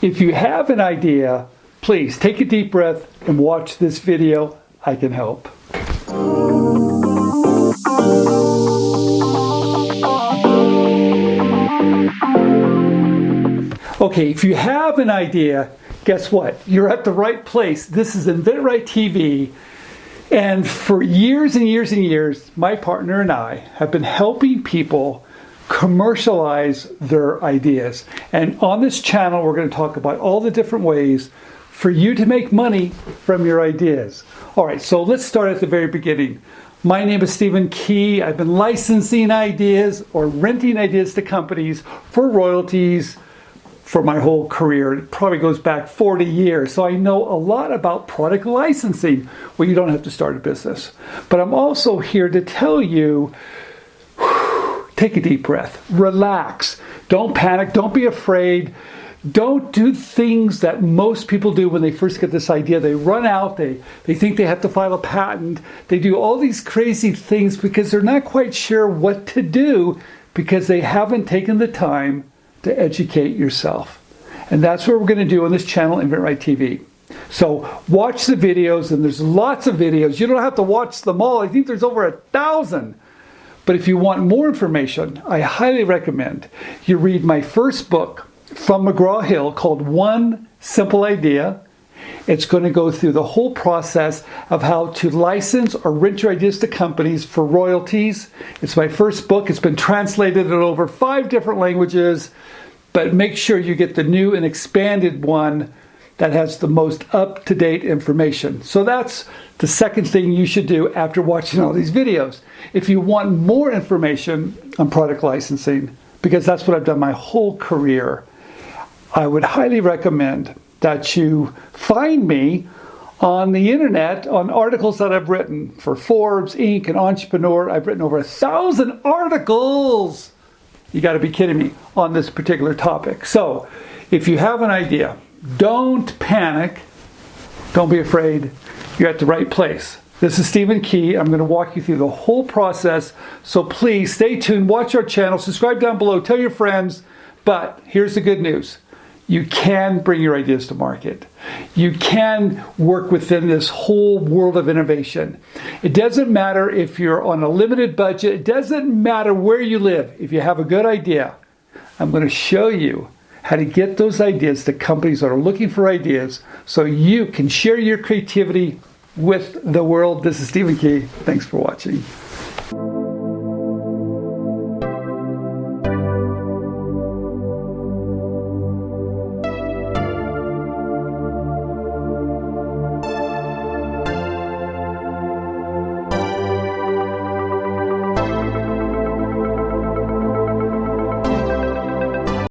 if you have an idea, please take a deep breath and watch this video. I can help. Okay, if you have an idea, guess what? You're at the right place. This is InventRight TV. And for years and years and years, my partner and I have been helping people commercialize their ideas. And on this channel, we're going to talk about all the different ways for you to make money from your ideas. All right, so let's start at the very beginning. My name is Stephen Key. I've been licensing ideas or renting ideas to companies for royalties for my whole career. It probably goes back 40 years. So I know a lot about product licensing where you don't have to start a business. But I'm also here to tell you take a deep breath, relax, don't panic, don't be afraid. Don't do things that most people do when they first get this idea. They run out, they, they think they have to file a patent, they do all these crazy things because they're not quite sure what to do because they haven't taken the time to educate yourself. And that's what we're going to do on this channel, InventRight TV. So watch the videos, and there's lots of videos. You don't have to watch them all. I think there's over a thousand. But if you want more information, I highly recommend you read my first book from McGraw Hill called One Simple Idea. It's going to go through the whole process of how to license or rent your ideas to companies for royalties. It's my first book. It's been translated in over five different languages but make sure you get the new and expanded one that has the most up to date information. So that's the second thing you should do after watching all these videos. If you want more information on product licensing, because that's what I've done my whole career, I would highly recommend that you find me on the internet on articles that I've written for Forbes, Inc., and Entrepreneur. I've written over a thousand articles you got to be kidding me on this particular topic. So, if you have an idea, don't panic. Don't be afraid. You're at the right place. This is Stephen Key. I'm going to walk you through the whole process. So please stay tuned, watch our channel, subscribe down below, tell your friends. But here's the good news you can bring your ideas to market. You can work within this whole world of innovation. It doesn't matter if you're on a limited budget, it doesn't matter where you live. If you have a good idea, I'm going to show you how to get those ideas to companies that are looking for ideas so you can share your creativity with the world. This is Stephen Key. Thanks for watching.